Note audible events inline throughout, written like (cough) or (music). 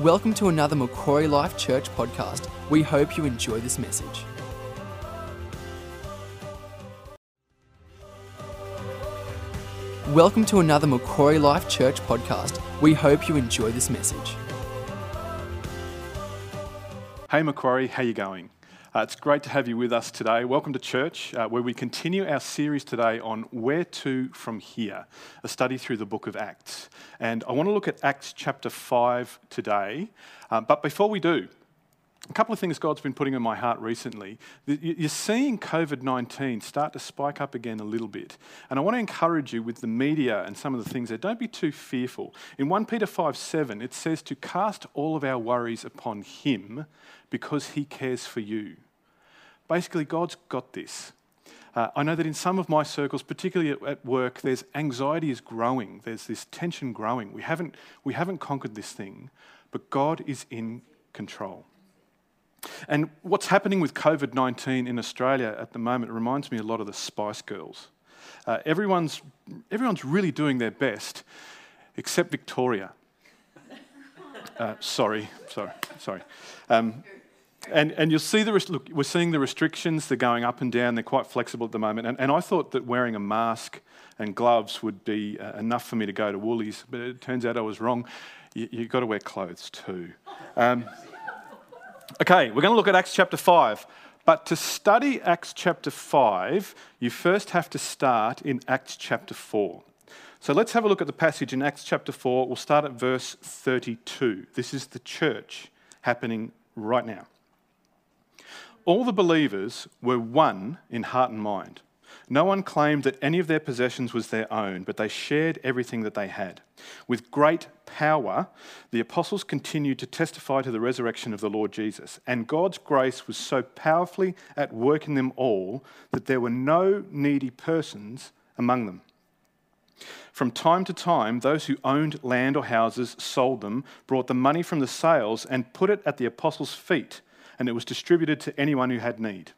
Welcome to another Macquarie Life Church podcast. We hope you enjoy this message. Welcome to another Macquarie Life Church podcast. We hope you enjoy this message. Hey Macquarie, how you going? Uh, it's great to have you with us today. Welcome to church, uh, where we continue our series today on where to from here, a study through the book of Acts. And I want to look at Acts chapter 5 today. Um, but before we do, a couple of things God's been putting in my heart recently. You're seeing COVID 19 start to spike up again a little bit. And I want to encourage you with the media and some of the things there, don't be too fearful. In 1 Peter 5 7, it says to cast all of our worries upon Him because He cares for you. Basically, God's got this. Uh, I know that in some of my circles, particularly at, at, work, there's anxiety is growing. There's this tension growing. We haven't, we haven't conquered this thing, but God is in control. And what's happening with COVID 19 in Australia at the moment reminds me a lot of the Spice Girls. Uh, everyone's, everyone's really doing their best, except Victoria. (laughs) Uh, sorry, sorry, sorry. Um, and, and you'll see the look, we're seeing the restrictions, they're going up and down, they're quite flexible at the moment. And, and I thought that wearing a mask and gloves would be uh, enough for me to go to Woolies, but it turns out I was wrong. You, have got to wear clothes too. Um, Okay, we're going to look at Acts chapter 5. But to study Acts chapter 5, you first have to start in Acts chapter 4. So let's have a look at the passage in Acts chapter 4. We'll start at verse 32. This is the church happening right now. All the believers were one in heart and mind. No one claimed that any of their possessions was their own, but they shared everything that they had. With great power, the apostles continued to testify to the resurrection of the Lord Jesus, and God's grace was so powerfully at work in them all that there were no needy persons among them. From time to time, those who owned land or houses sold them, brought the money from the sales, and put it at the apostles' feet, and it was distributed to anyone who had need.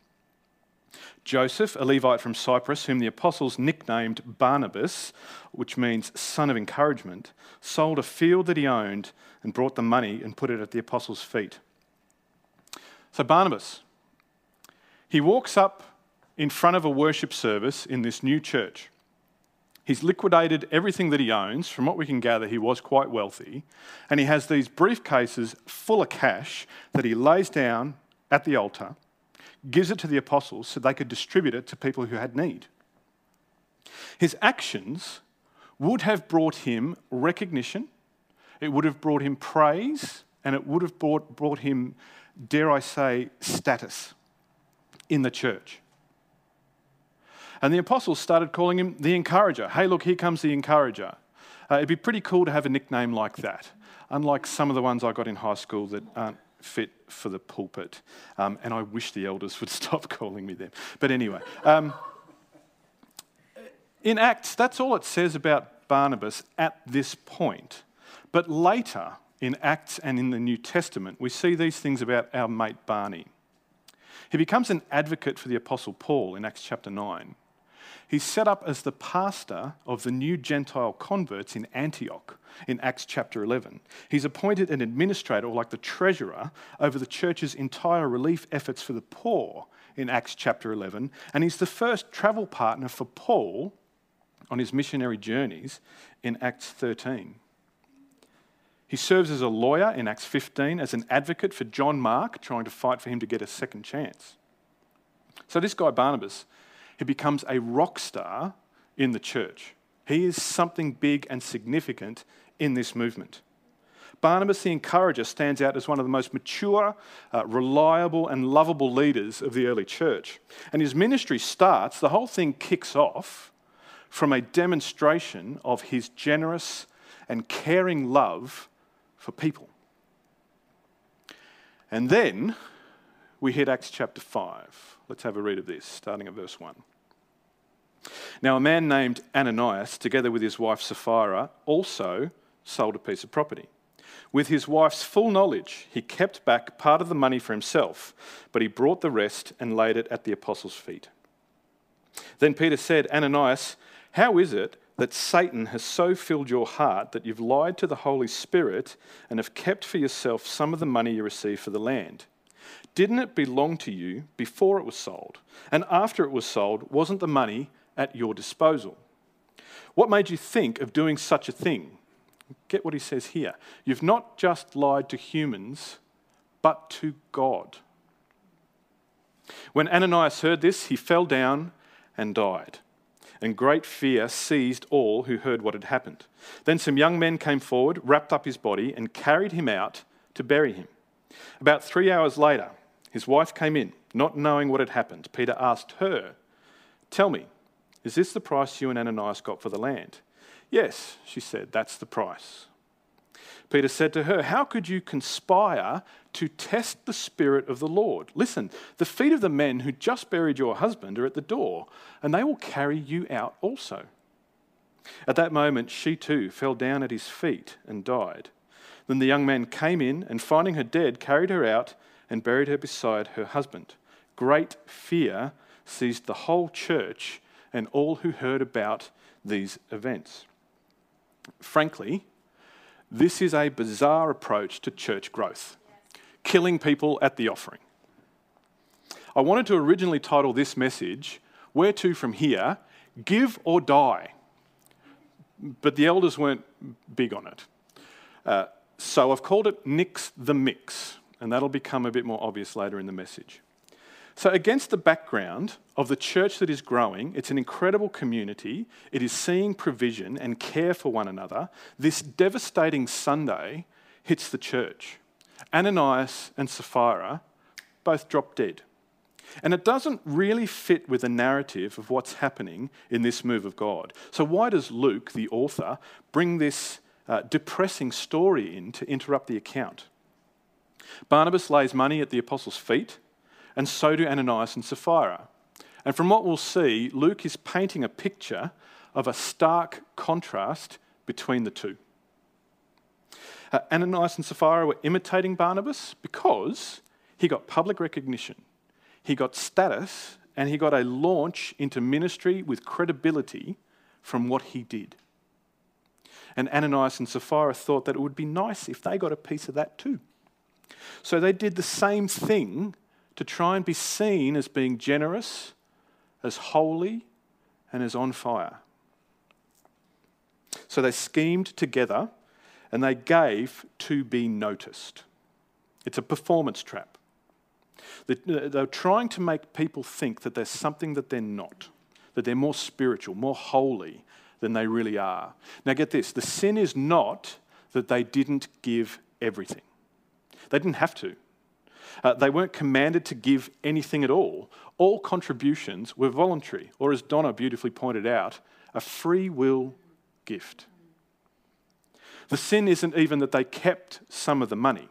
Joseph, a Levite from Cyprus, whom the apostles nicknamed Barnabas, which means son of encouragement, sold a field that he owned and brought the money and put it at the apostles' feet. So, Barnabas, he walks up in front of a worship service in this new church. He's liquidated everything that he owns. From what we can gather, he was quite wealthy. And he has these briefcases full of cash that he lays down at the altar gives it to the apostles so they could distribute it to people who had need. His actions would have brought him recognition, it would have brought him praise, and it would have brought, brought him, dare I say, status in the church. And the apostles started calling him the encourager. Hey, look, here comes the encourager. Uh, it'd be pretty cool to have a nickname like that, unlike some of the ones I got in high school that aren't fit for the pulpit. Um, and I wish the elders (laughs) would stop calling me them. But anyway, um, in Acts, that's all it says about Barnabas at this point. But later, in Acts and in the New Testament, we see these things about our mate Barney. He becomes an advocate for the Apostle Paul in Acts chapter 9. He's set up as the pastor of the new Gentile converts in Antioch in Acts chapter 11. He's appointed an administrator, or like the treasurer, over the church's entire relief efforts for the poor in Acts chapter 11. And he's the first travel partner for Paul on his missionary journeys in Acts 13. He serves as a lawyer in Acts 15, as an advocate for John Mark, trying to fight for him to get a second chance. So, this guy, Barnabas, he becomes a rock star in the church. He is something big and significant in this movement. Barnabas the Encourager stands out as one of the most mature, uh, reliable, and lovable leaders of the early church. And his ministry starts, the whole thing kicks off from a demonstration of his generous and caring love for people. And then we hit Acts chapter 5. Let's have a read of this, starting at verse 1. Now, a man named Ananias, together with his wife Sapphira, also sold a piece of property. With his wife's full knowledge, he kept back part of the money for himself, but he brought the rest and laid it at the apostles' feet. Then Peter said, Ananias, how is it that Satan has so filled your heart that you've lied to the Holy Spirit and have kept for yourself some of the money you received for the land. Didn't it belong to you before it was sold? And after it was sold, wasn't the money at your disposal? What made you think of doing such a thing? Get what he says here. You've not just lied to humans, but to God. When Ananias heard this, he fell down and died. And great fear seized all who heard what had happened. Then some young men came forward, wrapped up his body, and carried him out to bury him. About three hours later, his wife came in, not knowing what had happened. Peter asked her, Tell me, is this the price you and Ananias got for the land? Yes, she said, that's the price. Peter said to her, How could you conspire to test the Spirit of the Lord? Listen, the feet of the men who just buried your husband are at the door, and they will carry you out also. At that moment, she too fell down at his feet and died. Then the young man came in, and finding her dead, carried her out and buried her beside her husband. Great fear seized the whole church and all who heard about these events. Frankly, this is a bizarre approach to church growth, killing people at the offering. I wanted to originally title this message, Where to from here? Give or Die. But the elders weren't big on it. Uh, so I've called it Nix the Mix, and that'll become a bit more obvious later in the message. So, against the background of the church that is growing, it's an incredible community, it is seeing provision and care for one another. This devastating Sunday hits the church. Ananias and Sapphira both drop dead. And it doesn't really fit with the narrative of what's happening in this move of God. So, why does Luke, the author, bring this uh, depressing story in to interrupt the account? Barnabas lays money at the apostles' feet and so do Ananias and Sapphira. And from what we'll see, Luke is painting a picture of a stark contrast between the two. Uh, Ananias and Sapphira were imitating Barnabas because he got public recognition, he got status, and he got a launch into ministry with credibility from what he did. And Ananias and Sapphira thought that it would be nice if they got a piece of that too. So they did the same thing to try and be seen as being generous, as holy, and as on fire. So they schemed together and they gave to be noticed. It's a performance trap. They're trying to make people think that there's something that they're not, that they're more spiritual, more holy than they really are. Now, get this the sin is not that they didn't give everything, they didn't have to. Uh, they weren't commanded to give anything at all. All contributions were voluntary, or as Donna beautifully pointed out, a free will gift. The sin isn't even that they kept some of the money.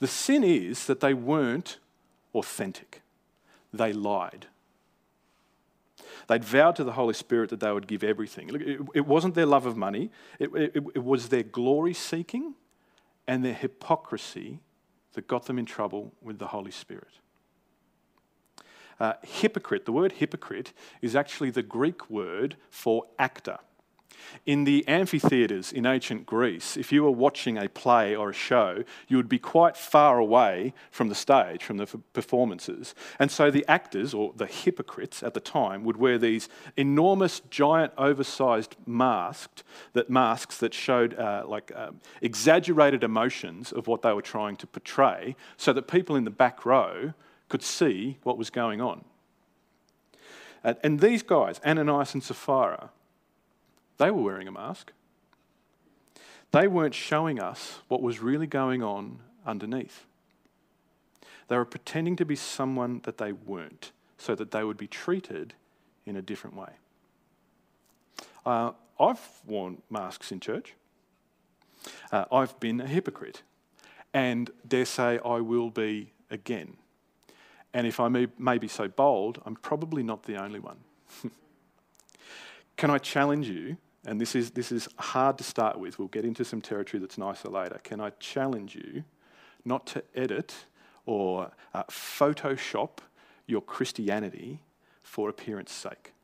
The sin is that they weren't authentic. They lied. They'd vowed to the Holy Spirit that they would give everything. It, wasn't their love of money, it, it, it was their glory seeking and their hypocrisy that got them in trouble with the Holy Spirit. Uh, hypocrite, the word hypocrite is actually the Greek word for actor. In the amphitheatres in ancient Greece, if you were watching a play or a show, you would be quite far away from the stage, from the performances. And so the actors, or the hypocrites at the time, would wear these enormous, giant, oversized masks that, masks that showed uh, like um, exaggerated emotions of what they were trying to portray, so that people in the back row could see what was going on. And these guys, Ananias and Sapphira, they were wearing a mask. They weren't showing us what was really going on underneath. They were pretending to be someone that they weren't so that they would be treated in a different way. Uh, I've worn masks in church. Uh, I've been a hypocrite. And dare say I will be again. And if I may, may be so bold, I'm probably not the only one. (laughs) Can I challenge you and this is, this is hard to start with. We'll get into some territory that's nicer later. Can I challenge you not to edit or uh, Photoshop your Christianity for appearance sake?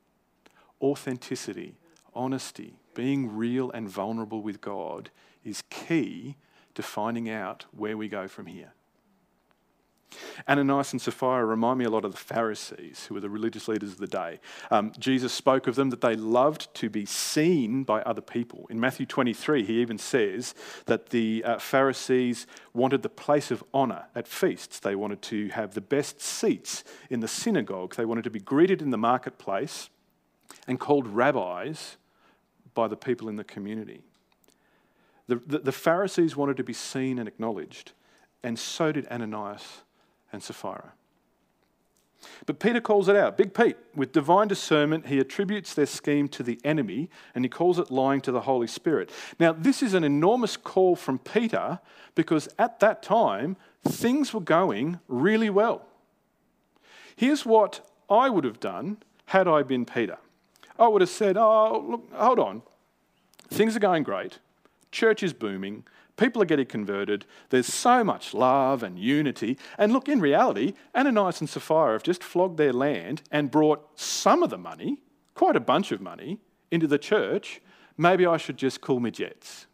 Authenticity, honesty, being real and vulnerable with God is key to finding out where we go from here. Ananias and Sapphira remind me a lot of the Pharisees, who were the religious leaders of the day. Um, Jesus spoke of them that they loved to be seen by other people. In Matthew 23, he even says that the uh, Pharisees wanted the place of honour at feasts. They wanted to have the best seats in the synagogue. They wanted to be greeted in the marketplace and called rabbis by the people in the community. The, the, the Pharisees wanted to be seen and acknowledged, and so did Ananias and Sapphira. But Peter calls it out. Big Pete, with divine discernment, he attributes their scheme to the enemy and he calls it lying to the Holy Spirit. Now, this is an enormous call from Peter because at that time, things were going really well. Here's what I would have done had I been Peter I would have said, Oh, look, hold on. Things are going great. Church is booming. People are getting converted. There's so much love and unity. And look, in reality, Ananias and Sapphira have just flogged their land and brought some of the money, quite a bunch of money, into the church. Maybe I should just call my jets.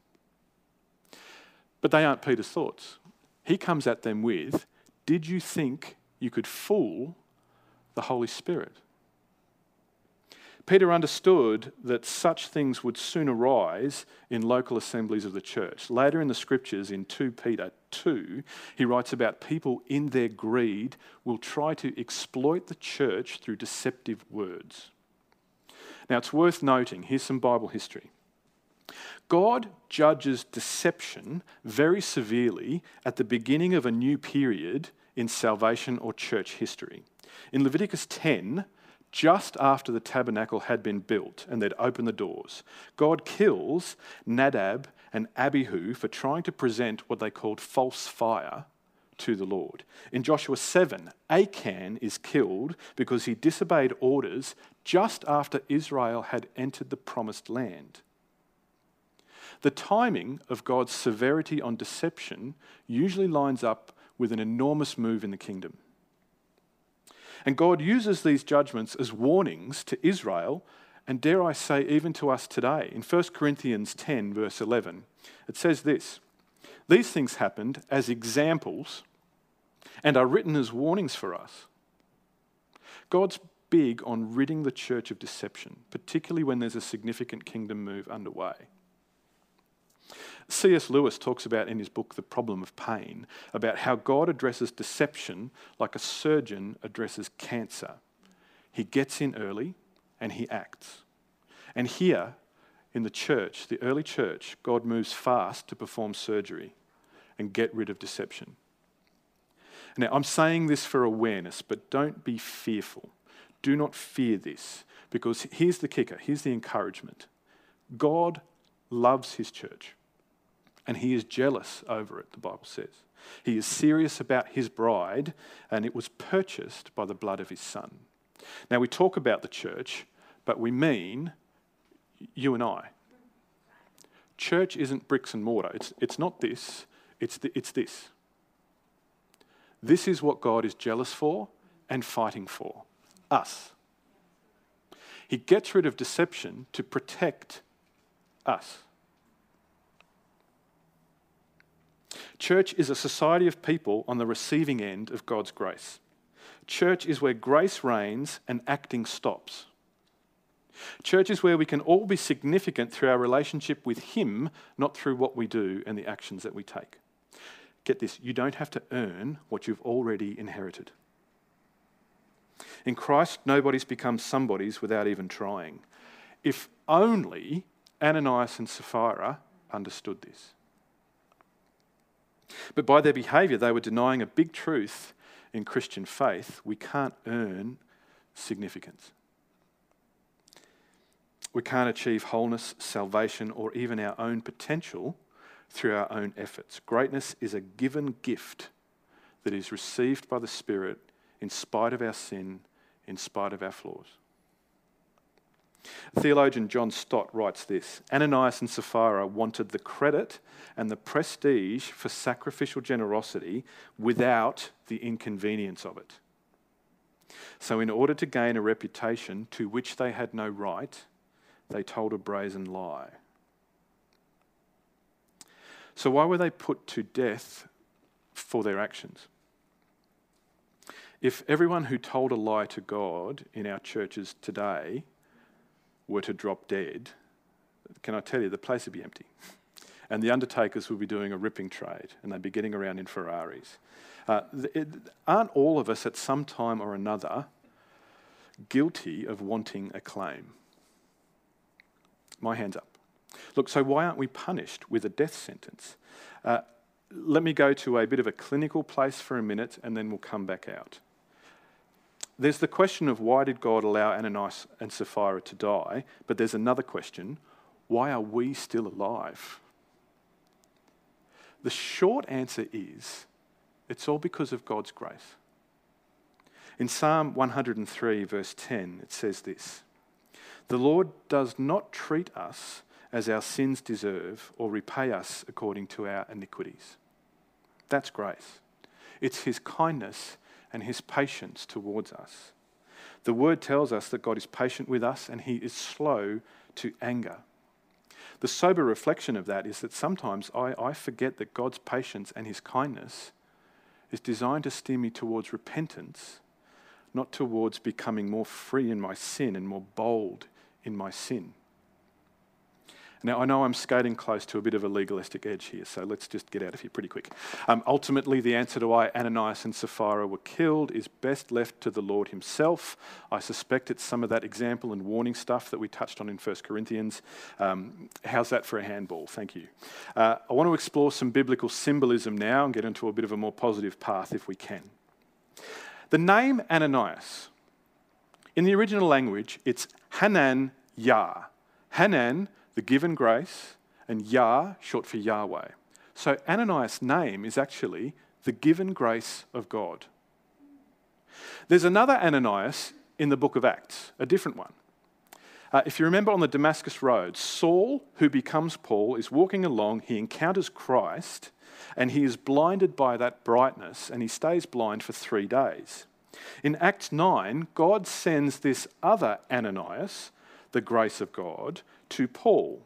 But they aren't Peter's thoughts. He comes at them with, Did you think you could fool the Holy Spirit? Peter understood that such things would soon arise in local assemblies of the church. Later in the scriptures, in 2 Peter 2, he writes about people in their greed will try to exploit the church through deceptive words. Now, it's worth noting here's some Bible history. God judges deception very severely at the beginning of a new period in salvation or church history. In Leviticus 10, just after the tabernacle had been built and they'd opened the doors, God kills Nadab and Abihu for trying to present what they called false fire to the Lord. In Joshua 7, Achan is killed because he disobeyed orders just after Israel had entered the promised land. The timing of God's severity on deception usually lines up with an enormous move in the kingdom. And God uses these judgments as warnings to Israel, and dare I say, even to us today. In 1 Corinthians 10, verse 11, it says this These things happened as examples and are written as warnings for us. God's big on ridding the church of deception, particularly when there's a significant kingdom move underway. C.S. Lewis talks about in his book, The Problem of Pain, about how God addresses deception like a surgeon addresses cancer. He gets in early and he acts. And here in the church, the early church, God moves fast to perform surgery and get rid of deception. Now, I'm saying this for awareness, but don't be fearful. Do not fear this, because here's the kicker, here's the encouragement God loves his church and he is jealous over it, the Bible says. He is serious about his bride, and it was purchased by the blood of his son. Now, we talk about the church, but we mean you and I. Church isn't bricks and mortar, it's, it's not this, it's, the, it's this. This is what God is jealous for and fighting for us. He gets rid of deception to protect us. Church is a society of people on the receiving end of God's grace. Church is where grace reigns and acting stops. Church is where we can all be significant through our relationship with Him, not through what we do and the actions that we take. Get this, you don't have to earn what you've already inherited. In Christ, nobody's become somebody's without even trying. If only Ananias and Sapphira understood this. But by their behavior, they were denying a big truth in Christian faith. We can't earn significance. We can't achieve wholeness, salvation, or even our own potential through our own efforts. Greatness is a given gift that is received by the Spirit in spite of our sin, in spite of our flaws. Theologian John Stott writes this Ananias and Sapphira wanted the credit and the prestige for sacrificial generosity without the inconvenience of it. So, in order to gain a reputation to which they had no right, they told a brazen lie. So, why were they put to death for their actions? If everyone who told a lie to God in our churches today were to drop dead, can I tell you, the place would be empty. And the undertakers would be doing a ripping trade and they'd be getting around in Ferraris. Uh, it, aren't all of us at some time or another guilty of wanting a claim? My hand's up. Look, so why aren't we punished with a death sentence? Uh, let me go to a bit of a clinical place for a minute and then we'll come back out. There's the question of why did God allow Ananias and Sapphira to die, but there's another question why are we still alive? The short answer is it's all because of God's grace. In Psalm 103, verse 10, it says this The Lord does not treat us as our sins deserve or repay us according to our iniquities. That's grace. It's His kindness and His patience towards us. The word tells us that God is patient with us and He is slow to anger. The sober reflection of that is that sometimes I, I forget that God's patience and His kindness is designed to steer me towards repentance, not towards becoming more free in my sin and more bold in my sin. Now, I know I'm skating close to a bit of a legalistic edge here, so let's just get out of here pretty quick. Um, ultimately, the answer to why Ananias and Sapphira were killed is best left to the Lord Himself. I suspect it's some of that example and warning stuff that we touched on in 1 Corinthians. Um, how's that for a handball? Thank you. Uh, I want to explore some biblical symbolism now and get into a bit of a more positive path if we can. The name Ananias, in the original language, it's Hanan Yah. Hanan the given grace, and Yah, short for Yahweh. So Ananias' name is actually the given grace of God. There's another Ananias in the book of Acts, a different one. Uh, if you remember on the Damascus Road, Saul, who becomes Paul, is walking along, he encounters Christ, and he is blinded by that brightness, and he stays blind for three days. In Acts 9, God sends this other Ananias, the grace of God, to Paul.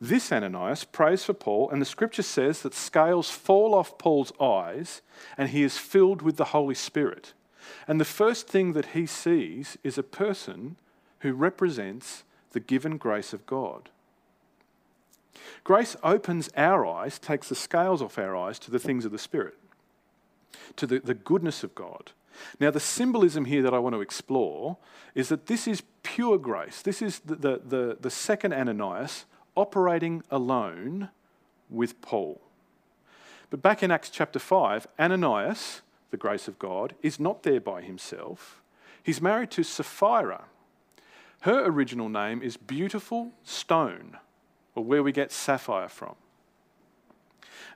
This Ananias prays for Paul, and the scripture says that scales fall off Paul's eyes and he is filled with the Holy Spirit. And the first thing that he sees is a person who represents the given grace of God. Grace opens our eyes, takes the scales off our eyes to the things of the Spirit, to the, the goodness of God. Now, the symbolism here that I want to explore is that this is pure grace. This is the, the, the, the second Ananias operating alone with Paul. But back in Acts chapter 5, Ananias, the grace of God, is not there by himself. He's married to Sapphira. Her original name is Beautiful Stone, or where we get sapphire from.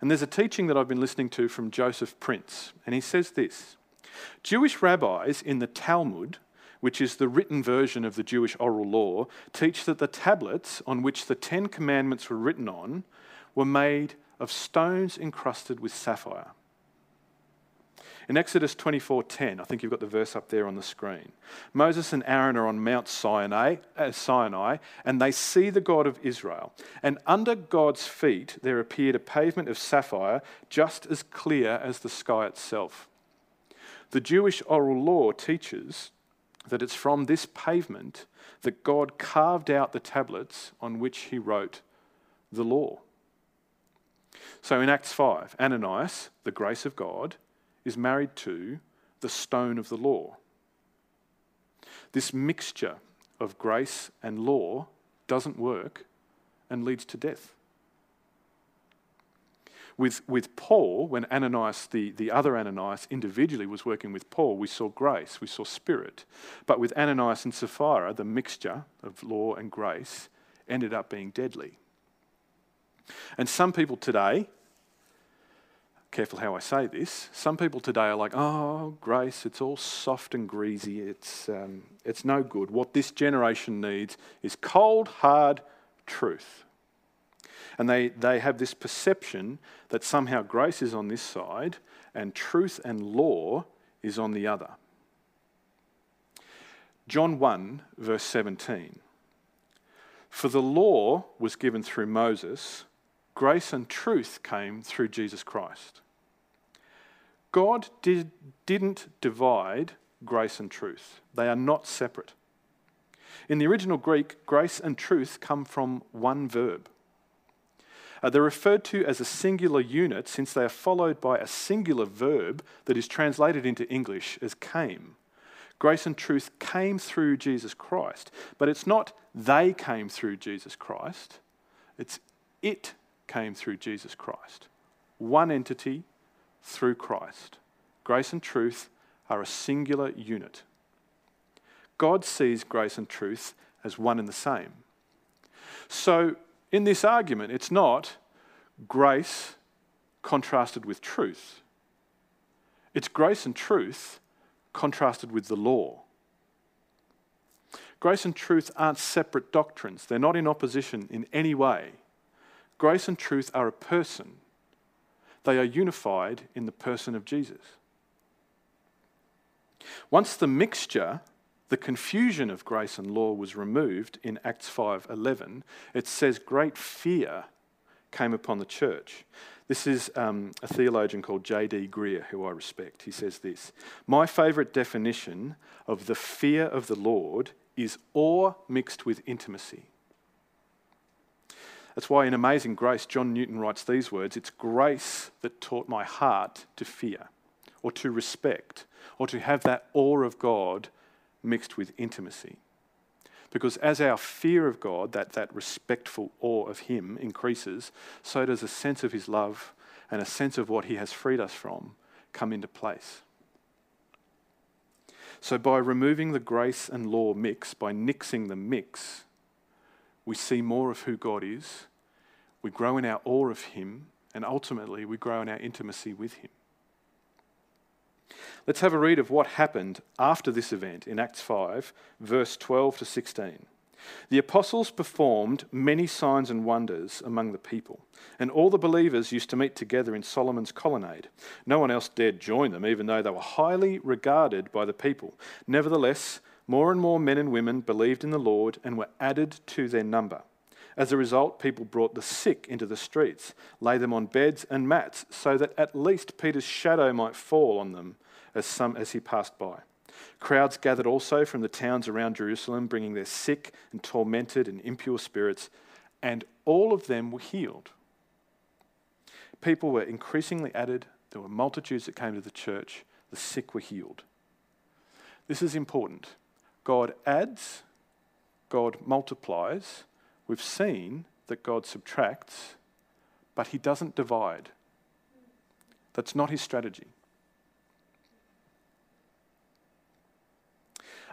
And there's a teaching that I've been listening to from Joseph Prince, and he says this Jewish rabbis in the Talmud, which is the written version of the Jewish oral law, teach that the tablets on which the Ten Commandments were written on were made of stones encrusted with sapphire. In Exodus 24:10, I think you've got the verse up there on the screen. Moses and Aaron are on Mount Sinai, uh, Sinai, and they see the God of Israel. And under God's feet there appeared a pavement of sapphire, just as clear as the sky itself. The Jewish oral law teaches that it's from this pavement that God carved out the tablets on which he wrote the law. So in Acts 5, Ananias, the grace of God, is married to the stone of the law. This mixture of grace and law doesn't work and leads to death. With, with Paul, when Ananias, the, the other Ananias, individually was working with Paul, we saw grace, we saw spirit. But with Ananias and Sapphira, the mixture of law and grace ended up being deadly. And some people today, careful how I say this, some people today are like, oh, grace, it's all soft and greasy, it's, um, it's no good. What this generation needs is cold, hard truth. And they, they have this perception that somehow grace is on this side and truth and law is on the other. John 1, verse 17. For the law was given through Moses, grace and truth came through Jesus Christ. God did, didn't divide grace and truth, they are not separate. In the original Greek, grace and truth come from one verb. Uh, they're referred to as a singular unit since they are followed by a singular verb that is translated into English as came. Grace and truth came through Jesus Christ, but it's not they came through Jesus Christ, it's it came through Jesus Christ. One entity through Christ. Grace and truth are a singular unit. God sees grace and truth as one and the same. So, in this argument, it's not grace contrasted with truth, it's grace and truth contrasted with the law. Grace and truth aren't separate doctrines, they're not in opposition in any way. Grace and truth are a person, they are unified in the person of Jesus. Once the mixture, the confusion of grace and law was removed in Acts 5:11, it says great fear came upon the church. This is um, a theologian called J.D. Greear, who I respect. He says this My favourite definition of the fear of the Lord is awe mixed with intimacy. That's why in Amazing Grace, John Newton writes these words It's grace that taught my heart to fear, or to respect, or to have that awe of God mixed with intimacy. Because as our fear of God, that, that respectful awe of Him increases, so does a sense of His love and a sense of what He has freed us from come into place. So, by removing the grace and law mix, by nixing the mix, we see more of who God is, we grow in our awe of Him, and ultimately we grow in our intimacy with Him. Let's have a read of what happened after this event in Acts 5, verse 12 to 16. The apostles performed many signs and wonders among the people, and all the believers used to meet together in Solomon's colonnade. No one else dared join them, even though they were highly regarded by the people. Nevertheless, more and more men and women believed in the Lord and were added to their number. As a result, people brought the sick into the streets, lay them on beds and mats, so that at least Peter's shadow might fall on them as, some, as he passed by. Crowds gathered also from the towns around Jerusalem, bringing their sick and tormented and impure spirits, and all of them were healed. People were increasingly added, there were multitudes that came to the church, the sick were healed. This is important. God adds, God multiplies. We've seen that God subtracts, but he doesn't divide. That's not his strategy.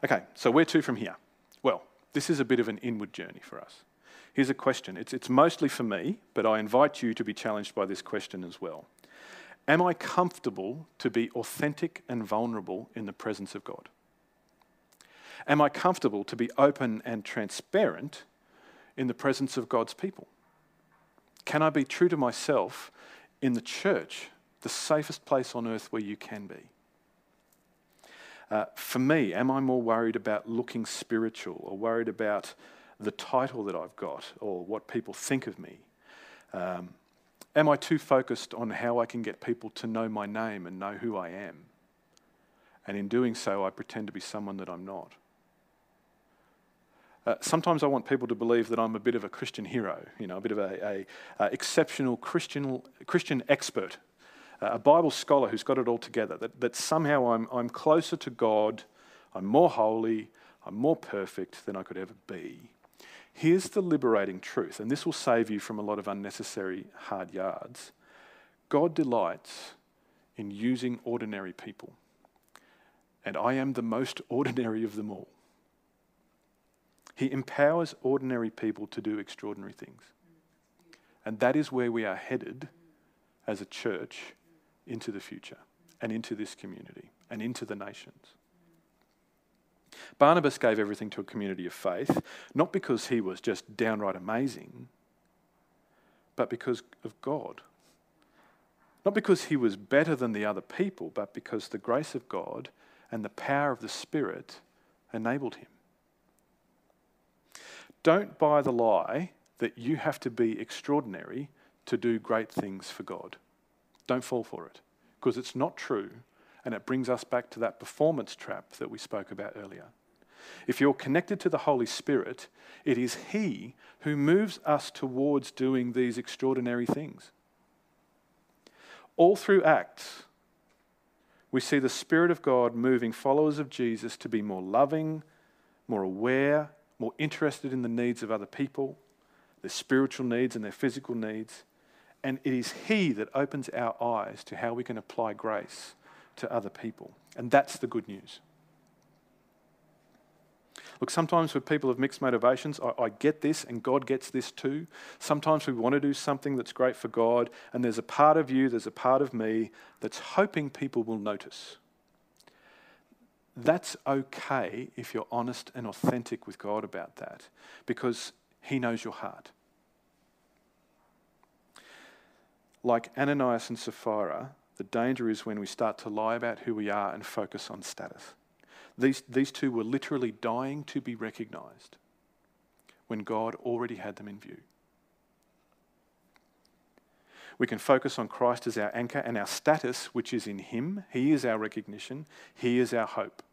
Okay, so where to from here? Well, this is a bit of an inward journey for us. Here's a question. It's, it's mostly for me, but I invite you to be challenged by this question as well. Am I comfortable to be authentic and vulnerable in the presence of God? Am I comfortable to be open and transparent in the presence of God's people? Can I be true to myself in the church, the safest place on earth where you can be? Uh, for me, am I more worried about looking spiritual or worried about the title that I've got or what people think of me? Um, am I too focused on how I can get people to know my name and know who I am? And in doing so, I pretend to be someone that I'm not. Uh, sometimes I want people to believe that I'm a bit of a Christian hero, you know, a bit of a, a, a exceptional Christian, Christian expert a Bible scholar who's got it all together, that, that somehow I'm, I'm closer to God, I'm more holy, I'm more perfect than I could ever be. Here's the liberating truth, and this will save you from a lot of unnecessary hard yards. God delights in using ordinary people, and I am the most (laughs) ordinary of them all. He empowers ordinary people to do extraordinary things. And that is where we are headed as a church into the future and into this community and into the nations. Barnabas gave everything to a community of faith, not because he was just downright amazing, but because of God. Not because he was better than the other people, but because the grace of God and the power of the Spirit enabled him. Don't buy the lie that you have to be extraordinary to do great things for God. Don't fall for it because it's not true and it brings us back to that performance trap that we spoke about earlier. If you're connected to the Holy Spirit, it is He who moves us towards doing these extraordinary things. All through Acts, we see the Spirit of God moving followers of Jesus to be more loving, more aware, more interested in the needs of other people, their spiritual needs and their physical needs. And it is He that opens our eyes to how we can apply grace to other people. And that's the good news. Look, sometimes with people of mixed motivations, I, I, get this and God gets this too. Sometimes we want to do something that's great for God, and there's a part of you, there's a part of me that's hoping people will notice. That's okay if you're honest and authentic with God about that, because He knows your heart. Like Ananias and Sapphira, the danger is when we start to lie about who we are and focus on status. These, these two were literally dying to be recognized when God already had them in view. We can focus on Christ as our anchor and our status, which is in Him. He is our recognition, He is our hope.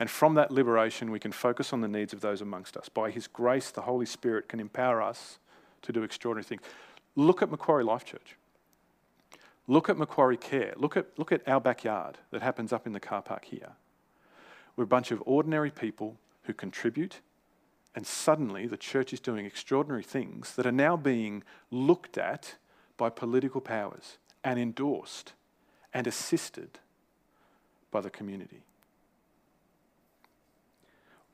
And from that liberation, we can focus on the needs of those amongst us. By His grace, the Holy Spirit can empower us to do extraordinary things. Look at Macquarie Life Church. Look at Macquarie Care. Look at, look at our backyard that happens up in the car park here. We're a bunch of ordinary people who contribute, and suddenly the church is doing extraordinary things that are now being looked at by political powers and endorsed and assisted by the community.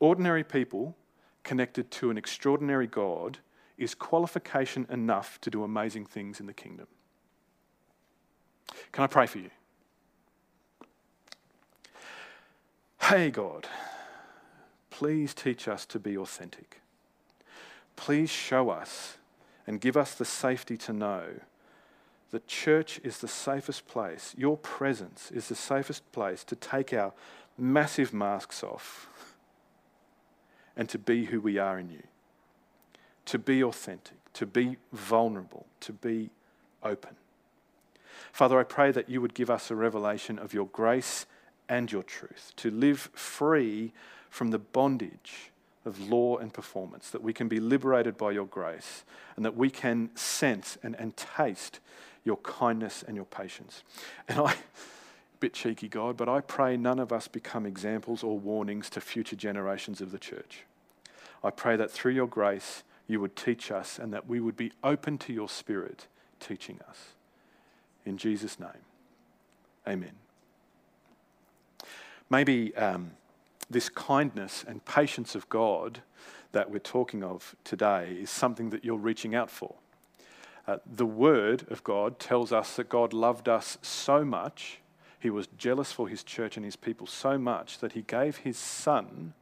Ordinary people connected to an extraordinary God is qualification enough to do amazing things in the kingdom. Can I pray for you? Hey, God, please teach us to be authentic. Please show us and give us the safety to know that church is the safest place, your presence is the safest place to take our massive masks off and to be who we are in you, to be authentic, to be vulnerable, to be open. Father, I pray that you would give us a revelation of your grace and your truth, to live free from the bondage of law and performance, that we can be liberated by your grace, and that we can sense and, and taste your kindness and your patience. And I, bit cheeky, God, but I pray none of us become examples or warnings to future generations of the church. I pray that through your grace, you would teach us and that we would be open to your spirit teaching us. In Jesus' name, amen. Maybe um, this kindness and patience of God that we're talking of today is something that you're reaching out for. Uh, the Word of God tells us that God loved us so much, He was jealous for His church and His people so much that He gave His Son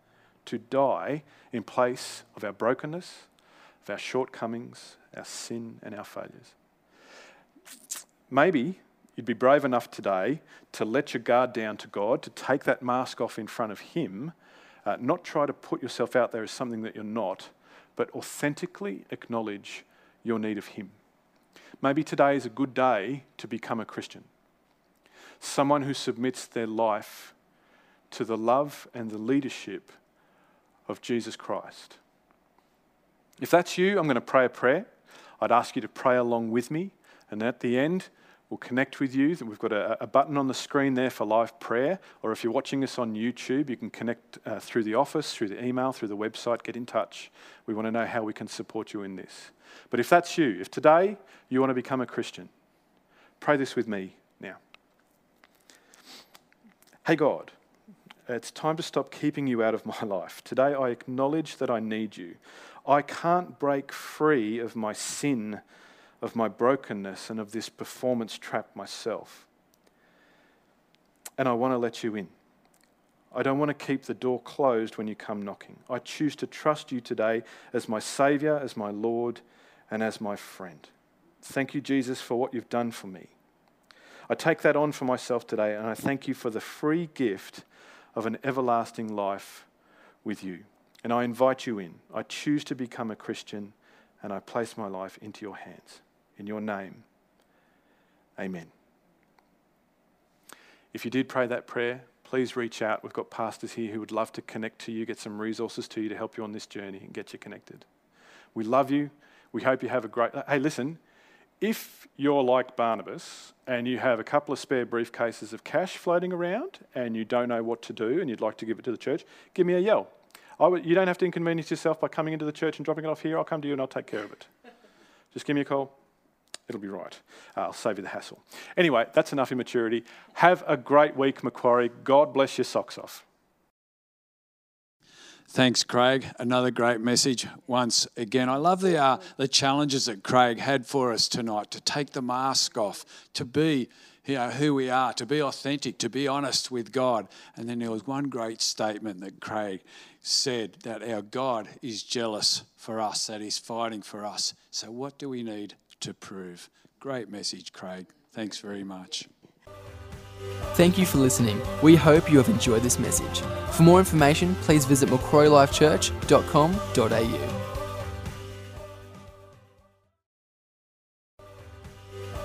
to die in place of our brokenness, of our shortcomings, our sin, and our failures. Maybe you'd be brave enough today to let your guard down to God, to take that mask off in front of Him, uh, not try to put yourself out there as something that you're not, but authentically acknowledge your need of Him. Maybe today is a good day to become a Christian, someone who submits their life to the love and the leadership of Jesus Christ. If that's you, I'm going to pray a prayer. I'd ask you to pray along with me, and at the end, We'll connect with you. We've got a, a, button on the screen there for live prayer, or if you're watching us on YouTube, you can connect uh, through the office, through the email, through the website, get in touch. We want to know how we can support you in this. But if that's you, if today you want to become a Christian, pray this with me now. Hey God, it's time to stop keeping you out of my (laughs) life. Today I acknowledge that I need you. I can't break free of my sin of my brokenness and of this performance trap myself. And I want to let you in. I don't want to keep the door closed when you come knocking. I choose to trust you today as my Savior, as my Lord, and as my friend. Thank you, Jesus, for what you've done for me. I take that on for myself today, and I thank you for the free gift of an everlasting life with you. And I invite you in. I choose to become a Christian and I place my life into your hands. In your name, amen. If you did pray that prayer, please reach out. We've got pastors here who would love to connect to you, get some resources to you to help you on this journey and get you connected. We love you. We hope you have a great. Hey, listen, if you're like Barnabas and you have a couple of spare briefcases of cash floating around and you don't know what to do and you'd like to give it to the church, give me a yell. you don't have to inconvenience yourself by coming into the church and dropping it off here. I'll come to you and I'll take care of it. Just give me a call. It'll be right. Uh, I'll save you the hassle. Anyway, that's enough immaturity. Have a great week, Macquarie. God bless your socks off. Thanks, Craig. Another great message once again. I love the, uh, the challenges that Craig had for us tonight to take the mask off, to be you know, who we are, to be authentic, to be honest with God. And then there was one great statement that Craig said that our God is jealous for us, that He's fighting for us. So, what do we need to prove? Great message, Craig. Thanks very much. Thank you for listening. We hope you have enjoyed this message. For more information, please visit macquarielifechurch.com.au.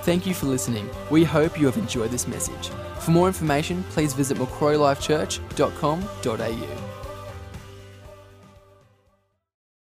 Thank you for listening. We hope you have enjoyed this message. For more information, please visit macquarielifechurch.com.au.